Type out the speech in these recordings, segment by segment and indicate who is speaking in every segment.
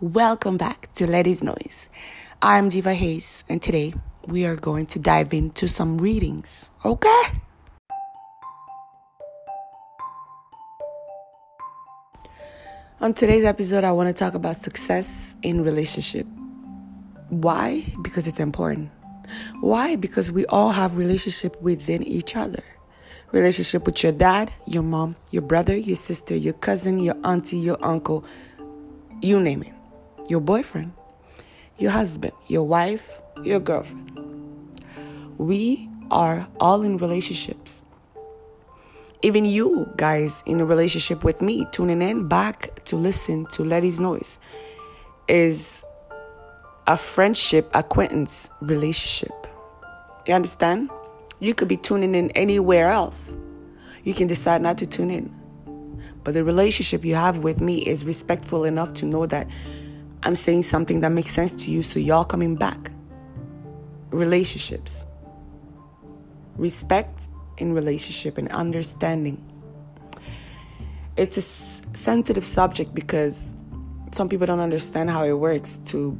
Speaker 1: welcome back to Letty's Noise. I'm Diva Hayes, and today we are going to dive into some readings, okay? On today's episode, I want to talk about success in relationship. Why? Because it's important. Why? Because we all have relationship within each other. Relationship with your dad, your mom, your brother, your sister, your cousin, your auntie, your uncle, you name it. Your boyfriend, your husband, your wife, your girlfriend. We are all in relationships. Even you guys in a relationship with me, tuning in back to listen to Letty's Noise, is a friendship, acquaintance relationship. You understand? You could be tuning in anywhere else. You can decide not to tune in. But the relationship you have with me is respectful enough to know that I'm saying something that makes sense to you, so y'all coming back. Relationships. Respect in relationship and understanding. It's a sensitive subject because some people don't understand how it works to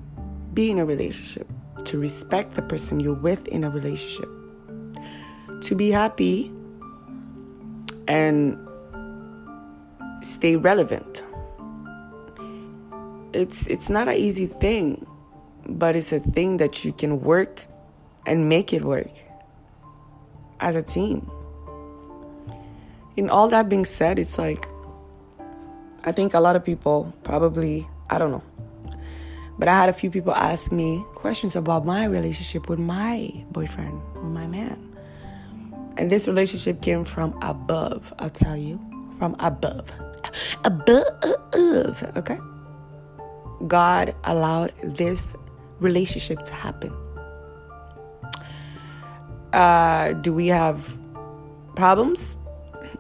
Speaker 1: be in a relationship, to respect the person you're with in a relationship, to be happy and stay relevant. It's it's not an easy thing, but it's a thing that you can work and make it work as a team. In all that being said, it's like I think a lot of people probably, I don't know. But I had a few people ask me questions about my relationship with my boyfriend, my man. And this relationship came from above, I'll tell you. From above. Above, okay? God allowed this relationship to happen. Uh, do we have problems?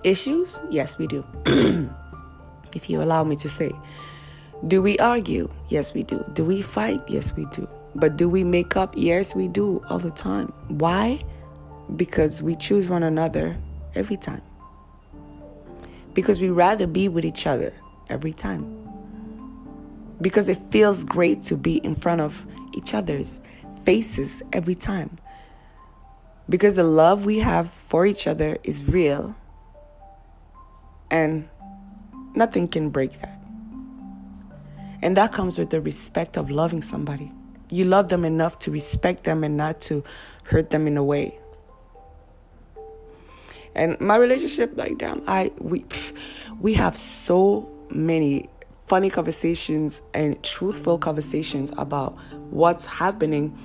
Speaker 1: Issues? Yes, we do. if you allow me to say. Do we argue? Yes, we do. Do we fight? Yes, we do. But do we make up? Yes, we do all the time. Why? Because we choose one another every time. Because we rather be with each other every time. Because it feels great to be in front of each other's faces every time. Because the love we have for each other is real and nothing can break that. And that comes with the respect of loving somebody. You love them enough to respect them and not to hurt them in a way. And my relationship, like damn, I we we have so many funny conversations and truthful conversations about what's happening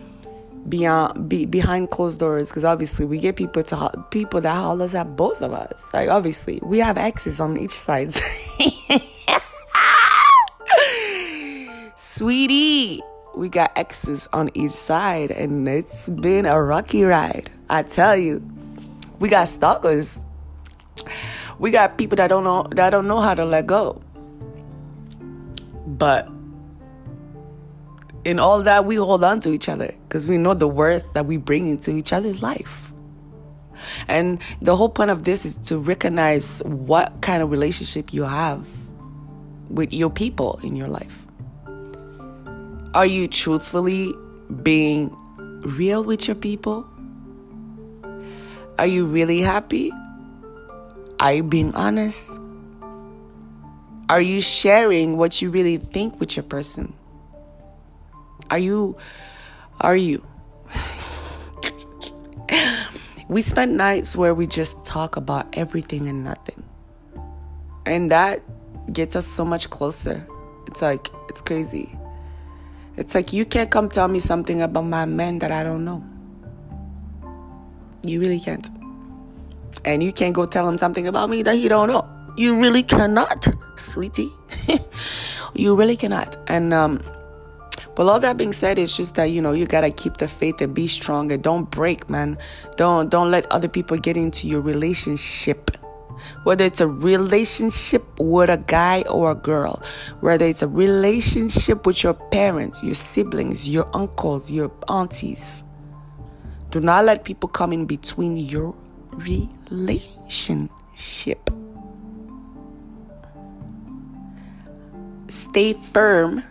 Speaker 1: beyond be, behind closed doors. Because obviously we get people to people that hollers at both of us. Like obviously we have exes on each side. Sweetie we got exes on each side and it's been a rocky ride. I tell you we got stalkers. We got people that don't know that don't know how to let go but in all that, we hold on to each other because we know the worth that we bring into each other's life. And the whole point of this is to recognize what kind of relationship you have with your people in your life. Are you truthfully being real with your people? Are you really happy? Are you being honest? Are you sharing what you really think with your person? Are you are you We spend nights where we just talk about everything and nothing. And that gets us so much closer. It's like it's crazy. It's like you can't come tell me something about my man that I don't know. You really can't. And you can't go tell him something about me that he don't know. You really cannot, sweetie. you really cannot. And um but all that being said, it's just that you know you gotta keep the faith and be strong and don't break, man. Don't don't let other people get into your relationship. Whether it's a relationship with a guy or a girl, whether it's a relationship with your parents, your siblings, your uncles, your aunties. Do not let people come in between your relationship. Stay firm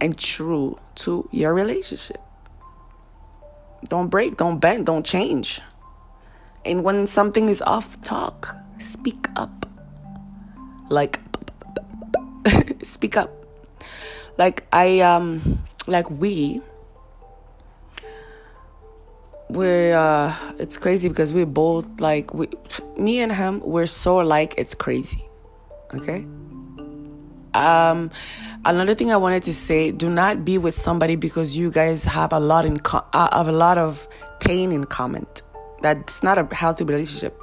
Speaker 1: and true to your relationship. Don't break, don't bend, don't change. And when something is off, talk. Speak up. Like, speak up. Like, I, um, like we, we're, uh, it's crazy because we're both like, we, me and him, we're so alike, it's crazy. Okay? Um, another thing I wanted to say: do not be with somebody because you guys have a lot in co- uh, have a lot of pain in common. That's not a healthy relationship.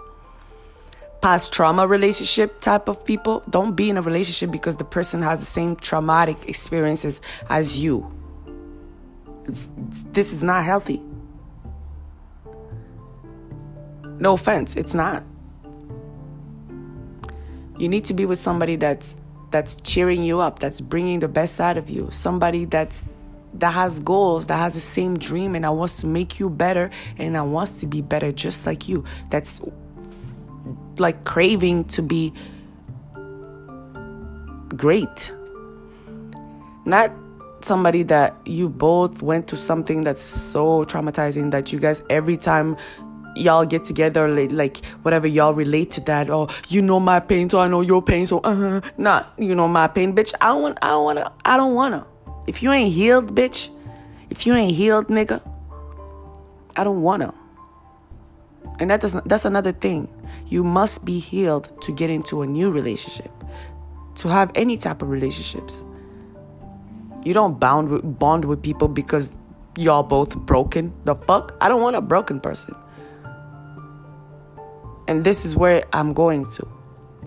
Speaker 1: Past trauma relationship type of people don't be in a relationship because the person has the same traumatic experiences as you. It's, this is not healthy. No offense, it's not. You need to be with somebody that's that's cheering you up, that's bringing the best out of you, somebody that's that has goals, that has the same dream, and I wants to make you better, and I wants to be better just like you. That's like craving to be great. Not somebody that you both went to something that's so traumatizing that you guys every time y'all get together like whatever y'all relate to that or you know my pain so i know your pain so uh-huh not you know my pain. Bitch i don't want i to i don't want to if you ain't healed bitch if you ain't healed nigga i don't want to and that doesn't that's another thing. You must be healed to get into a new relationship to have any type of relationships. You don't bound with, bond with people because y'all both broken. The fuck? I don't want a broken person and this is where I'm going to.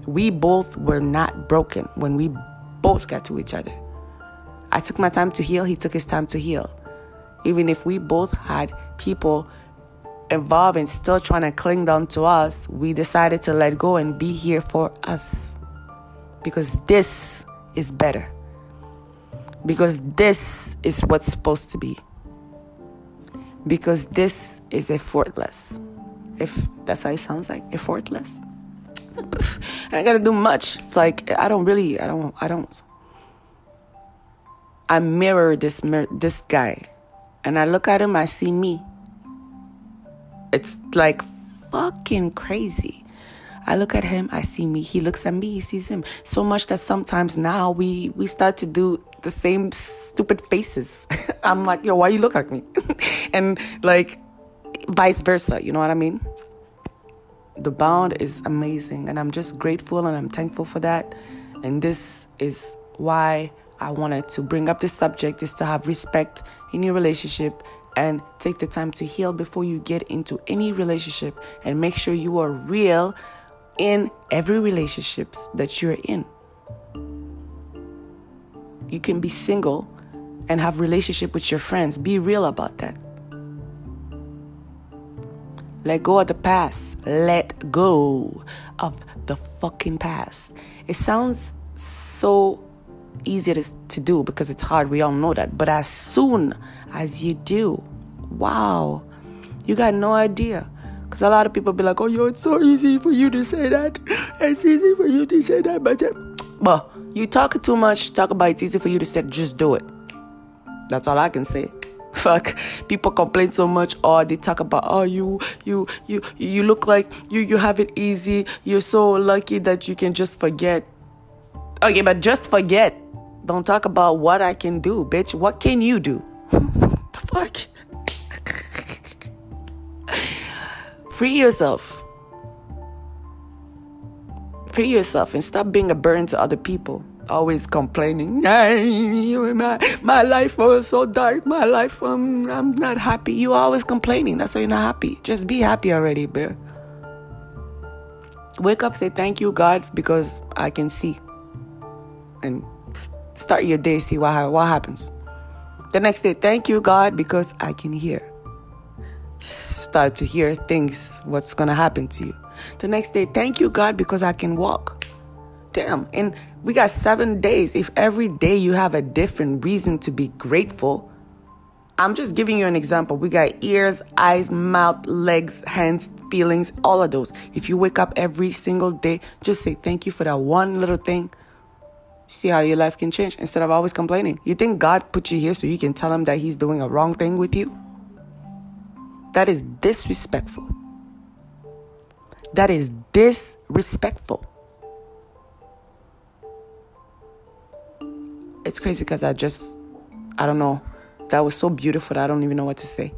Speaker 1: We both were not broken when we both got to each other. I took my time to heal, he took his time to heal. Even if we both had people involved and still trying to cling down to us, we decided to let go and be here for us. Because this is better. Because this is what's supposed to be. Because this is effortless if that's how it sounds like effortless i ain't gotta do much it's like i don't really i don't i don't i mirror this this guy and i look at him i see me it's like fucking crazy I look at him, I see me. He looks at me, he sees him. So much that sometimes now we we start to do the same stupid faces. I'm like, yo, why you look at me? and like vice versa, you know what I mean? The bond is amazing, and I'm just grateful and I'm thankful for that. And this is why I wanted to bring up this subject is to have respect in your relationship and take the time to heal before you get into any relationship and make sure you are real in every relationships that you're in. You can be single and have relationship with your friends. Be real about that. Let go of the past. Let go of the fucking past. It sounds so easy to, do because it's hard. We all know that. But as soon as you do, wow, you got no idea. Because a lot of people be like, oh, yo, it's so easy for you to say that. It's easy for you to say that. But, but you talk too much. Talk about it's easy for you to say, just do it. That's all I can say. Fuck, people complain so much or they talk about oh you you you you look like you you have it easy. You're so lucky that you can just forget. Okay, but just forget. Don't talk about what I can do, bitch. What can you do? the fuck? Free yourself. Free yourself and stop being a burden to other people always complaining. My, my life was so dark. My life, um, I'm not happy. You always complaining. That's why you're not happy. Just be happy already, bro. Wake up, say thank you, God, because I can see. And start your day, see what, what happens. The next day, thank you, God, because I can hear. Start to hear things, what's going to happen to you. The next day, thank you, God, because I can walk. Damn. And we got seven days. If every day you have a different reason to be grateful, I'm just giving you an example. We got ears, eyes, mouth, legs, hands, feelings, all of those. If you wake up every single day, just say thank you for that one little thing. See how your life can change instead of always complaining. You think God put you here so you can tell him that he's doing a wrong thing with you? That is disrespectful. That is disrespectful. It's crazy because I just, I don't know. That was so beautiful. I don't even know what to say.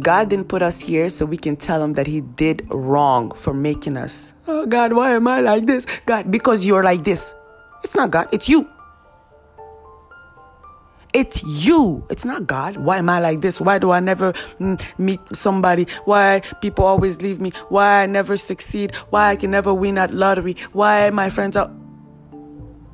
Speaker 1: God didn't put us here so we can tell him that he did wrong for making us. Oh God, why am I like this? God, because you're like this. It's not God, it's you. It's you. It's not God. Why am I like this? Why do I never mm, meet somebody? Why people always leave me? Why I never succeed? Why I can never win at lottery? Why my friends are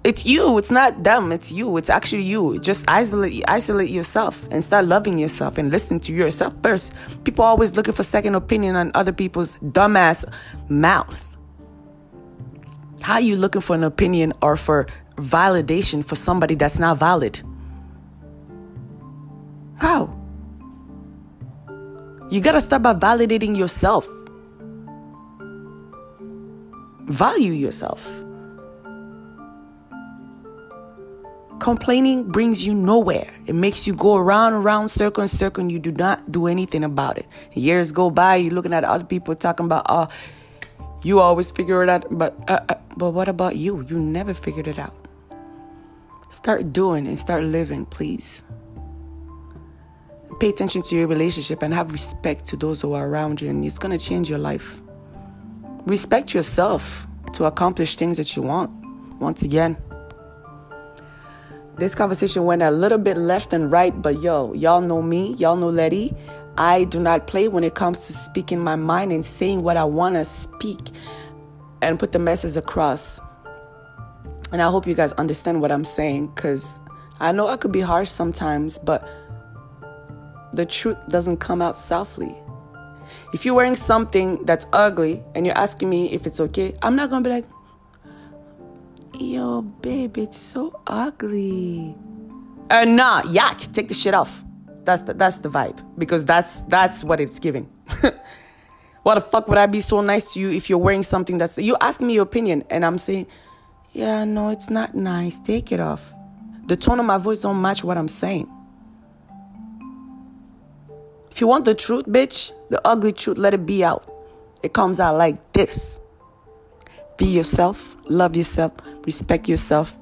Speaker 1: it's you. It's not them. It's you. It's actually you. Just isolate isolate yourself and start loving yourself and listening to yourself first. People are always looking for second opinion on other people's dumbass mouth. How are you looking for an opinion or for validation for somebody that's not valid? How? You gotta start by validating yourself. Value yourself. Complaining brings you nowhere. It makes you go around and around, circle and circle, and you do not do anything about it. Years go by, you're looking at other people talking about, oh, you always figure it out, but uh, uh, but what about you? You never figured it out. Start doing and start living, please. Pay attention to your relationship and have respect to those who are around you, and it's gonna change your life. Respect yourself to accomplish things that you want. Once again. This conversation went a little bit left and right, but yo, y'all know me, y'all know Letty. I do not play when it comes to speaking my mind and saying what I want to speak and put the message across. And I hope you guys understand what I'm saying because I know I could be harsh sometimes, but the truth doesn't come out softly. If you're wearing something that's ugly and you're asking me if it's okay, I'm not to be like, Yo, babe, it's so ugly. Uh, nah, yak, take the shit off. That's the, that's the vibe because that's that's what it's giving. Why the fuck would I be so nice to you if you're wearing something that's you ask me your opinion and I'm saying, yeah, no, it's not nice. Take it off. The tone of my voice don't match what I'm saying. If you want the truth, bitch, the ugly truth, let it be out. It comes out like this. Be yourself, love yourself, respect yourself,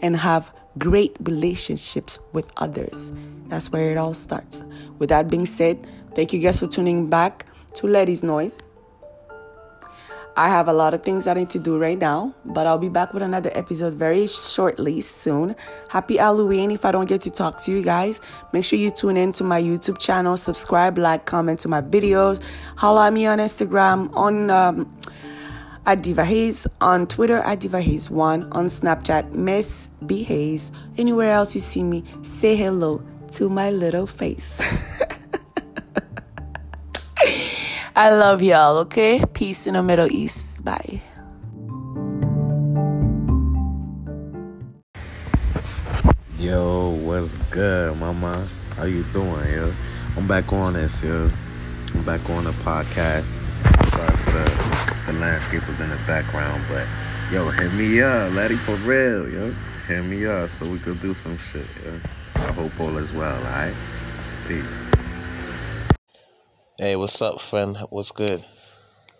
Speaker 1: and have great relationships with others. That's where it all starts. With that being said, thank you guys for tuning back to Letty's Noise. I have a lot of things I need to do right now, but I'll be back with another episode very shortly soon. Happy Halloween if I don't get to talk to you guys. Make sure you tune in to my YouTube channel, subscribe, like, comment to my videos. Holla at me on Instagram, on um, at Diva Hayes, on Twitter at Diva Hayes1, on Snapchat, Miss B Hayes. Anywhere else you see me, say hello to my little face. I love y'all, okay? Peace in the Middle East. Bye.
Speaker 2: Yo, what's good, mama? How you doing, yo? I'm back on this, yo. I'm back on the podcast. The the landscapers in the background, but yo, hit me up, Letty, for real, yo. Hit me up so we could do some shit, yo. I hope all is well, alright? Peace.
Speaker 3: Hey, what's up, friend? What's good?